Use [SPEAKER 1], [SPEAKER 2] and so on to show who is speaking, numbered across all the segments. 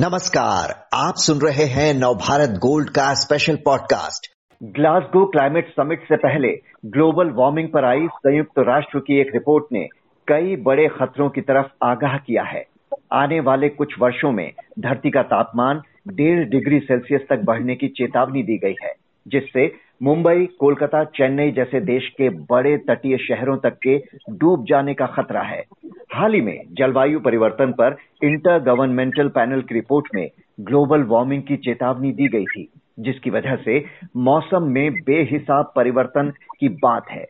[SPEAKER 1] नमस्कार, आप सुन रहे हैं नवभारत गोल्ड का special podcast Glasgow climate summit से पहले ग्लोबल वार्मिंग पर आई संयुक्त राष्ट्र की एक रिपोर्ट ने कई बड़े खतरों की तरफ़ आगाह किया है। आने वाले कुछ वर्षों में धरती का तापमान डेढ़ डिग्री सेल्सियस तक बढ़ने की चेतावनी दी गई है, जिससे मुंबई, कोलकाता, चेन्नई जैसे देश के बड़े तटीय शहरों तक के डूब जाने का खतरा है। हाल ही में जलवायु परिवर्तन पर इंटर गवर्नमेंटल पैनल की रिपोर्ट में ग्लोबल वार्मिंग की चेतावनी दी गई थी, जिसकी वजह से मौसम में बेहिसाब परिवर्तन की बात है।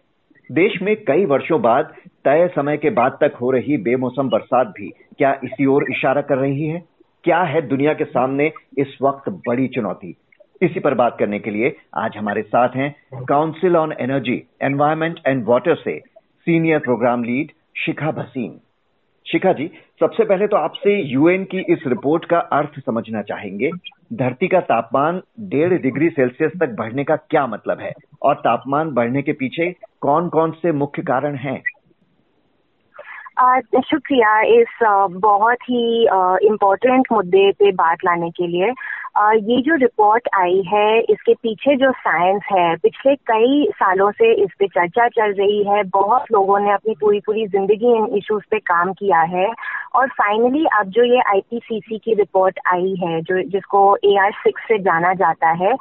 [SPEAKER 1] देश में कई वर्षों बाद, तय समय के बाद तक हो रही बेमौसम बरसात भी क्या इसी ओर इशारा कर रही है? क्या है दुनिया के सामने इस वक्त बड़ी चुनौती? इसी पर बात करने के लिए आज हमारे साथ हैं council on energy environment and water से senior program lead Shikha Bhasin Shikha ji, सबसे पहले तो आपसे यूएन की इस रिपोर्ट का अर्थ समझना चाहेंगे। धरती का तापमान डेढ़ डिग्री सेल्सियस तक बढ़ने का क्या मतलब है? और तापमान बढ़ने के पीछे कौन कौन से मुख्य कारण हैं?
[SPEAKER 2] शुक्रिया इस बहुत ही इम्पोर्टेंट मुद्दे पे बात लाने के लिए। ये जो रिपोर्ट आई है, इसके पीछे जो साइंस है, पिछले कई सालों से इस पे चर्चा चल रही है। बहुत लोगों ने अपनी पूरी पूरी ज़िंदगी इन इश्यूज़ पे काम किया है। और फाइनली अब जो ये आईपीसीसी की रिपोर्ट आई है, जो, जिसको ए आर सिक्स से जाना जाता है,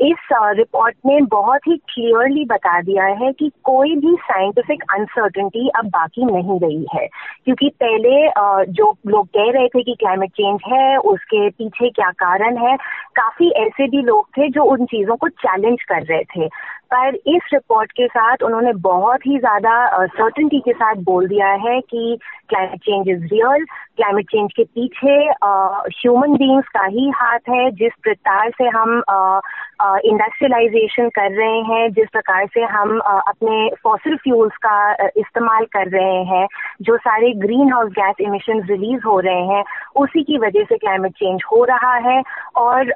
[SPEAKER 2] इस रिपोर्ट ने बहुत ही क्लियरली बता दिया है कि कोई भी साइंटिफिक अनसर्टेनिटी अब बाकी नहीं रही है। क्योंकि पहले जो लोग कह रहे थे कि क्लाइमेट चेंज है, उसके पीछे क्या कारण है काफ़ी ऐसे भी लोग थे जो उन चीज़ों को चैलेंज कर रहे थे। पर इस रिपोर्ट के साथ उन्होंने बहुत ही ज़्यादा सर्टनटी के साथ बोल दिया है कि climate change is real climate change के पीछे ह्यूमन बींग्स का ही हाथ है। जिस प्रकार से हम इंडस्ट्रियलाइजेशन कर रहे हैं, जिस प्रकार से हम अपने फॉसिल फ्यूल्स का इस्तेमाल कर रहे हैं, जो सारे green house gas emission release हो रहे हैं, उसी की वजह से क्लाइमेट चेंज हो रहा है। और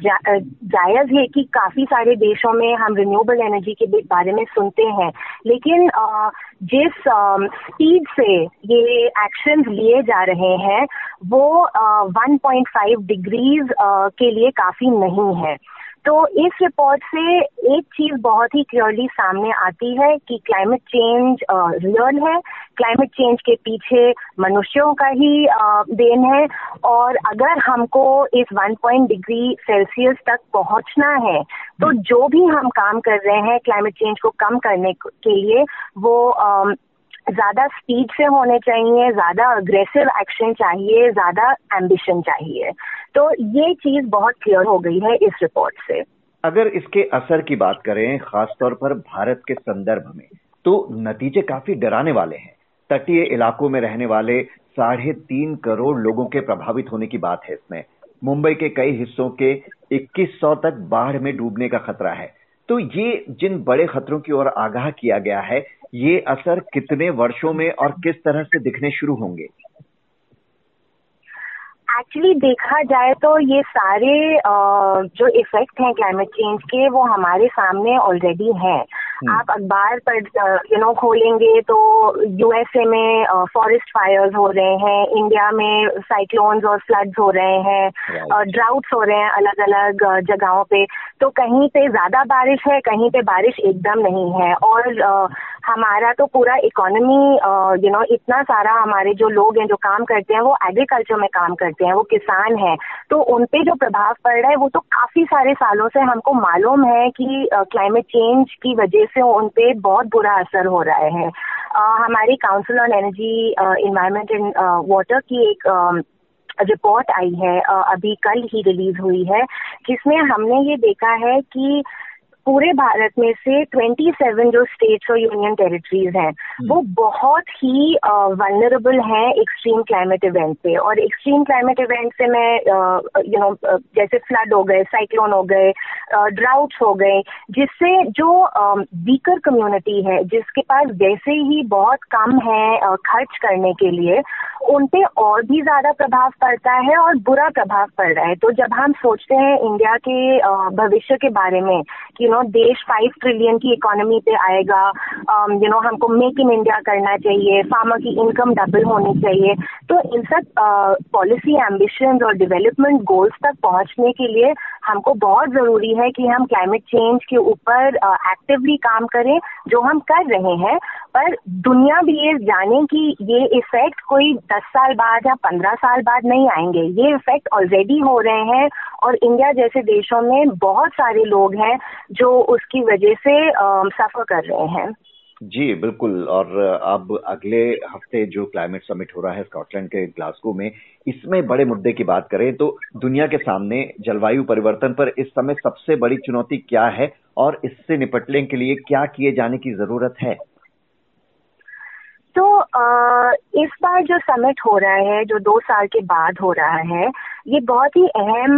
[SPEAKER 2] जा, जायज़ है कि काफ़ी सारे देशों में हम रिन्यूएबल एनर्जी के बारे में सुनते हैं। लेकिन जिस स्पीड से ये एक्शन लिए जा रहे हैं वो 1.5 डिग्रीज के लिए काफ़ी नहीं है। तो इस रिपोर्ट से एक चीज़ बहुत ही क्लियरली सामने आती है कि क्लाइमेट चेंज रियल है क्लाइमेट चेंज के पीछे मनुष्यों का ही देन है। और अगर हमको इस 1 पॉइंट डिग्री सेल्सियस तक पहुँचना है तो जो भी हम काम कर रहे हैं क्लाइमेट चेंज को कम करने के लिए वो ज़्यादा स्पीड से होने चाहिए ज़्यादा अग्रेसिव एक्शन चाहिए ज़्यादा एम्बिशन चाहिए। तो ये चीज़ बहुत क्लियर हो गई है इस रिपोर्ट से।
[SPEAKER 1] अगर इसके असर की बात करें खासतौर पर भारत के संदर्भ में तो नतीजे काफ़ी डराने वाले हैं। तटीय इलाकों में रहने वाले साढ़े तीन करोड़ लोगों के प्रभावित होने की बात है इसमें। मुंबई के कई हिस्सों के 2100 तक बाढ़ में डूबने का खतरा है। तो ये जिन बड़े खतरों की ओर आगाह किया गया है, ये असर कितने वर्षों में और किस तरह से दिखने शुरू होंगे?
[SPEAKER 2] एक्चुअली देखा जाए तो ये सारे जो इफ़ेक्ट हैं क्लाइमेट चेंज के, वो हमारे सामने ऑलरेडी हैं। आप अखबार पर यू नो खोलेंगे तो यूएसए में फॉरेस्ट फायर्स हो रहे हैं इंडिया में साइक्लोन्स और फ्लड्स हो रहे हैं ड्राउट्स हो रहे हैं अलग अलग जगहों पे। तो कहीं पे ज़्यादा बारिश है कहीं पे बारिश एकदम नहीं है। और हमारा तो पूरा इकोनॉमी यू नो इतना सारा हमारे जो लोग हैं जो काम करते हैं वो एग्रीकल्चर में काम करते हैं वो किसान हैं। तो उन पे जो प्रभाव पड़ रहा है वो तो काफ़ी सारे सालों से हमको मालूम है कि क्लाइमेट चेंज की वजह से उन पे बहुत बुरा असर हो रहा है। uh, हमारी council on energy environment and water की एक रिपोर्ट आई है। अभी कल ही रिलीज़ हुई है जिसमें हमने ये देखा है कि पूरे भारत में से 27 जो स्टेट्स और यूनियन टेरिटरीज हैं हम्म। वो बहुत ही वनरेबल हैं एक्सट्रीम क्लाइमेट इवेंट पे और एक्सट्रीम क्लाइमेट इवेंट से मैं यू नो जैसे फ्लड हो गए साइक्लोन हो गए ड्राउट्स हो गए जिससे जो वीकर कम्युनिटी है जिसके पास वैसे ही बहुत कम है खर्च करने के लिए उन पे और भी ज़्यादा प्रभाव पड़ता है और बुरा प्रभाव पड़ रहा है तो जब हम सोचते हैं इंडिया के भविष्य के बारे में कि नो देश फाइव ट्रिलियन की इकोनॉमी पे आएगा। यू नो हमको मेक इन इंडिया करना चाहिए फार्मर की इनकम डबल होनी चाहिए। तो इन सब पॉलिसी एम्बिशन और डेवलपमेंट गोल्स तक पहुँचने के लिए हमको बहुत ज़रूरी है कि हम क्लाइमेट चेंज के ऊपर एक्टिवली काम करें, जो हम कर रहे हैं। पर दुनिया भी ये जाने कि ये इफ़ेक्ट कोई दस साल बाद या पंद्रह साल बाद नहीं आएँगे। ये इफ़ेक्ट ऑलरेडी हो रहे हैं और इंडिया जैसे देशों में बहुत सारे लोग हैं जो उसकी वजह से सफ़र कर रहे हैं।
[SPEAKER 1] जी, बिल्कुल। और अब अगले हफ़्ते जो क्लाइमेट समिट हो रहा है स्कॉटलैंड के ग्लासगो में, इसमें बड़े मुद्दे की बात करें तो दुनिया के सामने जलवायु परिवर्तन पर इस समय सबसे बड़ी चुनौती क्या है और इससे निपटने के लिए क्या किए जाने की ज़रूरत है?
[SPEAKER 2] तो आ, इस बार जो समिट हो रहा है जो दो साल के बाद हो रहा है ये बहुत ही अहम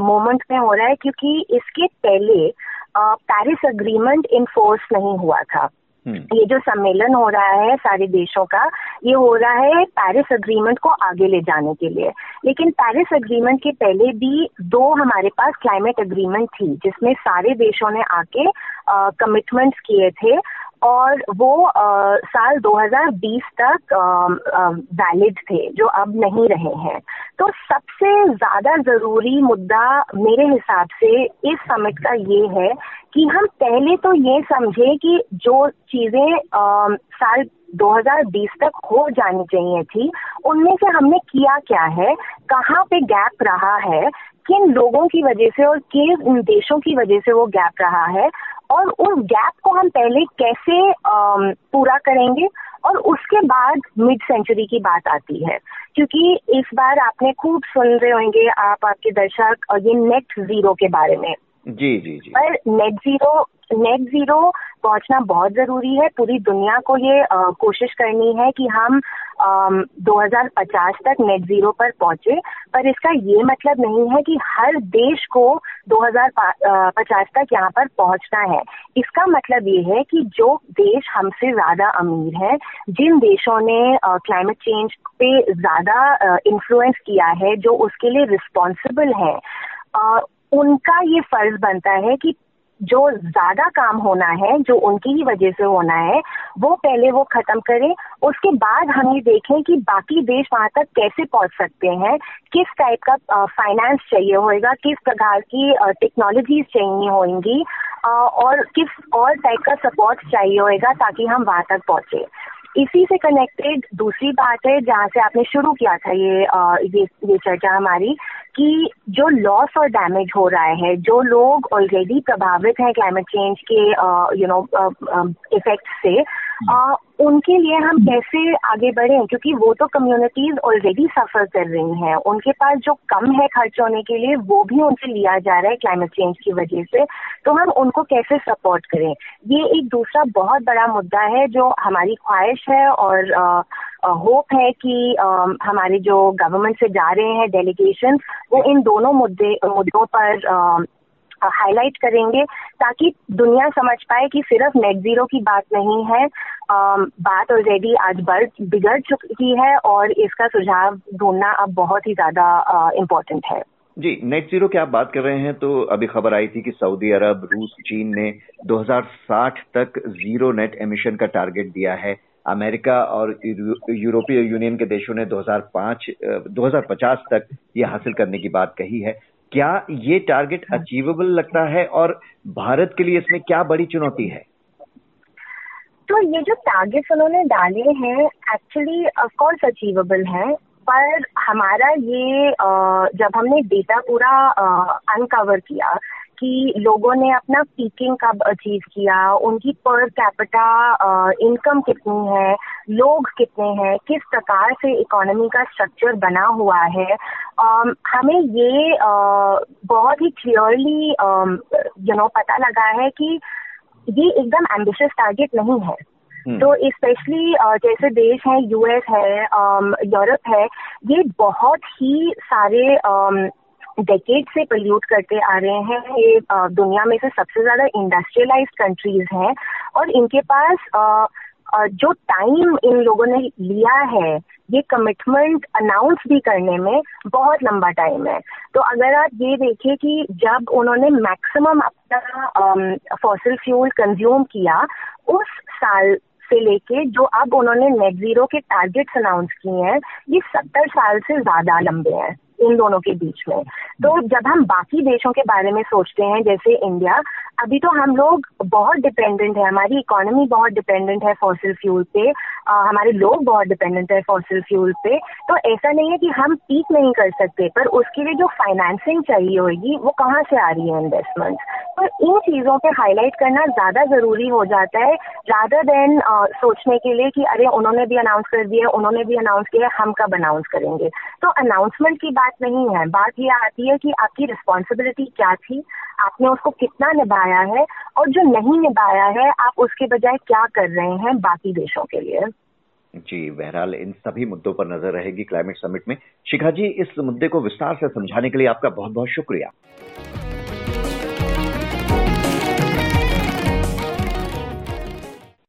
[SPEAKER 2] मोमेंट में हो रहा है क्योंकि इसके पहले पेरिस अग्रीमेंट इन फोर्स नहीं हुआ था। हम्म। ये जो सम्मेलन हो रहा है सारे देशों का ये हो रहा है पेरिस अग्रीमेंट को आगे ले जाने के लिए। लेकिन पेरिस अग्रीमेंट के पहले भी दो हमारे पास क्लाइमेट अग्रीमेंट थी जिसमें सारे देशों ने आके कमिटमेंट्स किए थे। और वो आ, साल 2020 तक वैलिड थे जो अब नहीं रहे हैं। तो सबसे ज़्यादा ज़रूरी मुद्दा मेरे हिसाब से इस समिट का ये है कि हम पहले तो ये समझे कि जो चीज़ें साल 2020 तक हो जानी चाहिए थी उनमें से हमने किया क्या है कहाँ पे गैप रहा है किन लोगों की वजह से और किन देशों की वजह से वो गैप रहा है और उस गैप को हम पहले कैसे पूरा करेंगे और उसके बाद मिड सेंचुरी की बात आती है। क्योंकि इस बार आपने खूब सुन रहे होंगे आप आपके दर्शक और ये नेट ज़ीरो के बारे में।
[SPEAKER 1] जी जी जी।
[SPEAKER 2] पर नेट ज़ीरो नेट ज़ीरो पहुँचना बहुत ज़रूरी है। पूरी दुनिया को ये आ, कोशिश करनी है कि हम आ, 2050 तक नेट ज़ीरो पर पहुँचे। पर इसका ये मतलब नहीं है कि हर देश को 2050 तक यहाँ पर पहुँचना है। इसका मतलब ये है कि जो देश हमसे ज़्यादा अमीर है जिन देशों ने क्लाइमेट चेंज पे ज़्यादा इन्फ्लुएंस किया है जो उसके लिए रिस्पॉन्सिबल है उनका ये फ़र्ज़ बनता है कि जो ज़्यादा काम होना है, जो उनकी ही वजह से होना है, वो पहले वो खत्म करें, उसके बाद हम ये देखें कि बाकी देश वहाँ तक कैसे पहुँच सकते हैं, किस टाइप का फाइनेंस चाहिए होएगा, किस प्रकार की टेक्नोलॉजीज़ चाहिए होंगी और किस और टाइप का सपोर्ट चाहिए होएगा ताकि हम वहाँ तक पहुँचे। इसी से कनेक्टेड दूसरी बात है जहाँ से आपने शुरू किया था ये ये ये चर्चा हमारी कि जो लॉस और डैमेज हो रहा है, जो लोग ऑलरेडी प्रभावित हैं क्लाइमेट चेंज के यू नो इफ़ेक्ट से uh, उनके लिए हम कैसे आगे बढ़े? क्योंकि वो तो कम्युनिटीज ऑलरेडी सफ़र कर रही हैं। उनके पास जो कम है खर्च होने के लिए वो भी उनसे लिया जा रहा है क्लाइमेट चेंज की वजह से। तो हम उनको कैसे सपोर्ट करें? ये एक दूसरा बहुत बड़ा मुद्दा है जो हमारी ख्वाहिश है और होप है कि हमारे जो गवर्नमेंट से जा रहे हैं डेलीगेशन वो इन दोनों मुद्दे मुद्दों पर हाईलाइट करेंगे ताकि दुनिया समझ पाए कि सिर्फ़ नेट ज़ीरो की बात नहीं है। बात ऑलरेडी आज बढ़ बिगड़ चुकी है और इसका सुझाव ढूंढना अब बहुत ही ज़्यादा इम्पोर्टेंट है।
[SPEAKER 1] जी नेट ज़ीरो की आप बात कर रहे हैं तो अभी खबर आई थी कि सऊदी अरब, रूस, चीन ने 2060 तक ज़ीरो नेट एमिशन का टारगेट दिया है। अमेरिका और यूरोपीय यूनियन के देशों ने 2005 2050 तक ये हासिल करने की बात कही है। क्या ये टारगेट अचीवेबल हाँ। लगता है और भारत के लिए इसमें क्या बड़ी चुनौती है
[SPEAKER 2] तो ये जो टारगेट्स उन्होंने डाले हैं एक्चुअली ऑफकोर्स अचीवेबल है पर हमारा ये जब हमने डेटा पूरा अनकवर किया कि लोगों ने अपना पीकिंग कब अचीव किया उनकी पर कैपिटा इनकम कितनी है लोग कितने हैं किस प्रकार से इकोनॉमी का स्ट्रक्चर बना हुआ है um, हमें ये uh, बहुत ही क्लियरली यू नो पता लगा है कि ये एकदम एम्बिशियस टारगेट नहीं है हम्म। तो स्पेशली जैसे देश हैं यूएस है यूरोप है ये बहुत ही सारे डेकेड से पोल्यूट करते आ रहे हैं, ये दुनिया में से सबसे ज़्यादा इंडस्ट्रियलाइज कंट्रीज़ हैं और इनके पास जो टाइम इन लोगों ने लिया है, ये कमिटमेंट अनाउंस भी करने में बहुत लंबा टाइम है। तो अगर आप ये देखें कि जब उन्होंने मैक्सिमम अपना फॉसिल फ्यूल कंज्यूम किया, उस साल से लेके जो अब उन्होंने नेट ज़ीरो के टारगेट्स अनाउंस किए हैं, ये सत्तर साल से ज़्यादा लंबे हैं। इन दोनों के बीच में। तो जब हम बाकी देशों के बारे में सोचते हैं जैसे इंडिया अभी तो हम लोग बहुत डिपेंडेंट है। हमारी इकोनॉमी बहुत डिपेंडेंट है फॉसिल फ्यूल पे। आ, हमारे लोग बहुत डिपेंडेंट है फॉसिल फ्यूल पे। तो ऐसा नहीं है कि हम पीक नहीं कर सकते पर उसके लिए जो फाइनेंसिंग चाहिए होगी वो कहाँ से आ रही है इन्वेस्टमेंट तो इन चीज़ों पे हाईलाइट करना ज़्यादा ज़रूरी हो जाता है रादर देन सोचने के लिए कि अरे उन्होंने भी अनाउंस कर दिया उन्होंने भी अनाउंस किया हम कब अनाउंस करेंगे? तो अनाउंसमेंट की बात नहीं है। बात ये आती है कि आपकी रिस्पॉन्सिबिलिटी क्या थी? आपने उसको कितना निभाया है? और जो नहीं निभाया है, आप उसके बजाय क्या कर रहे हैं बाकी देशों के लिए?
[SPEAKER 1] जी, बहरहाल इन सभी मुद्दों पर नज़र रहेगी क्लाइमेट समिट में। शिखा जी, इस मुद्दे को विस्तार से समझाने के लिए आपका बहुत बहुत शुक्रिया।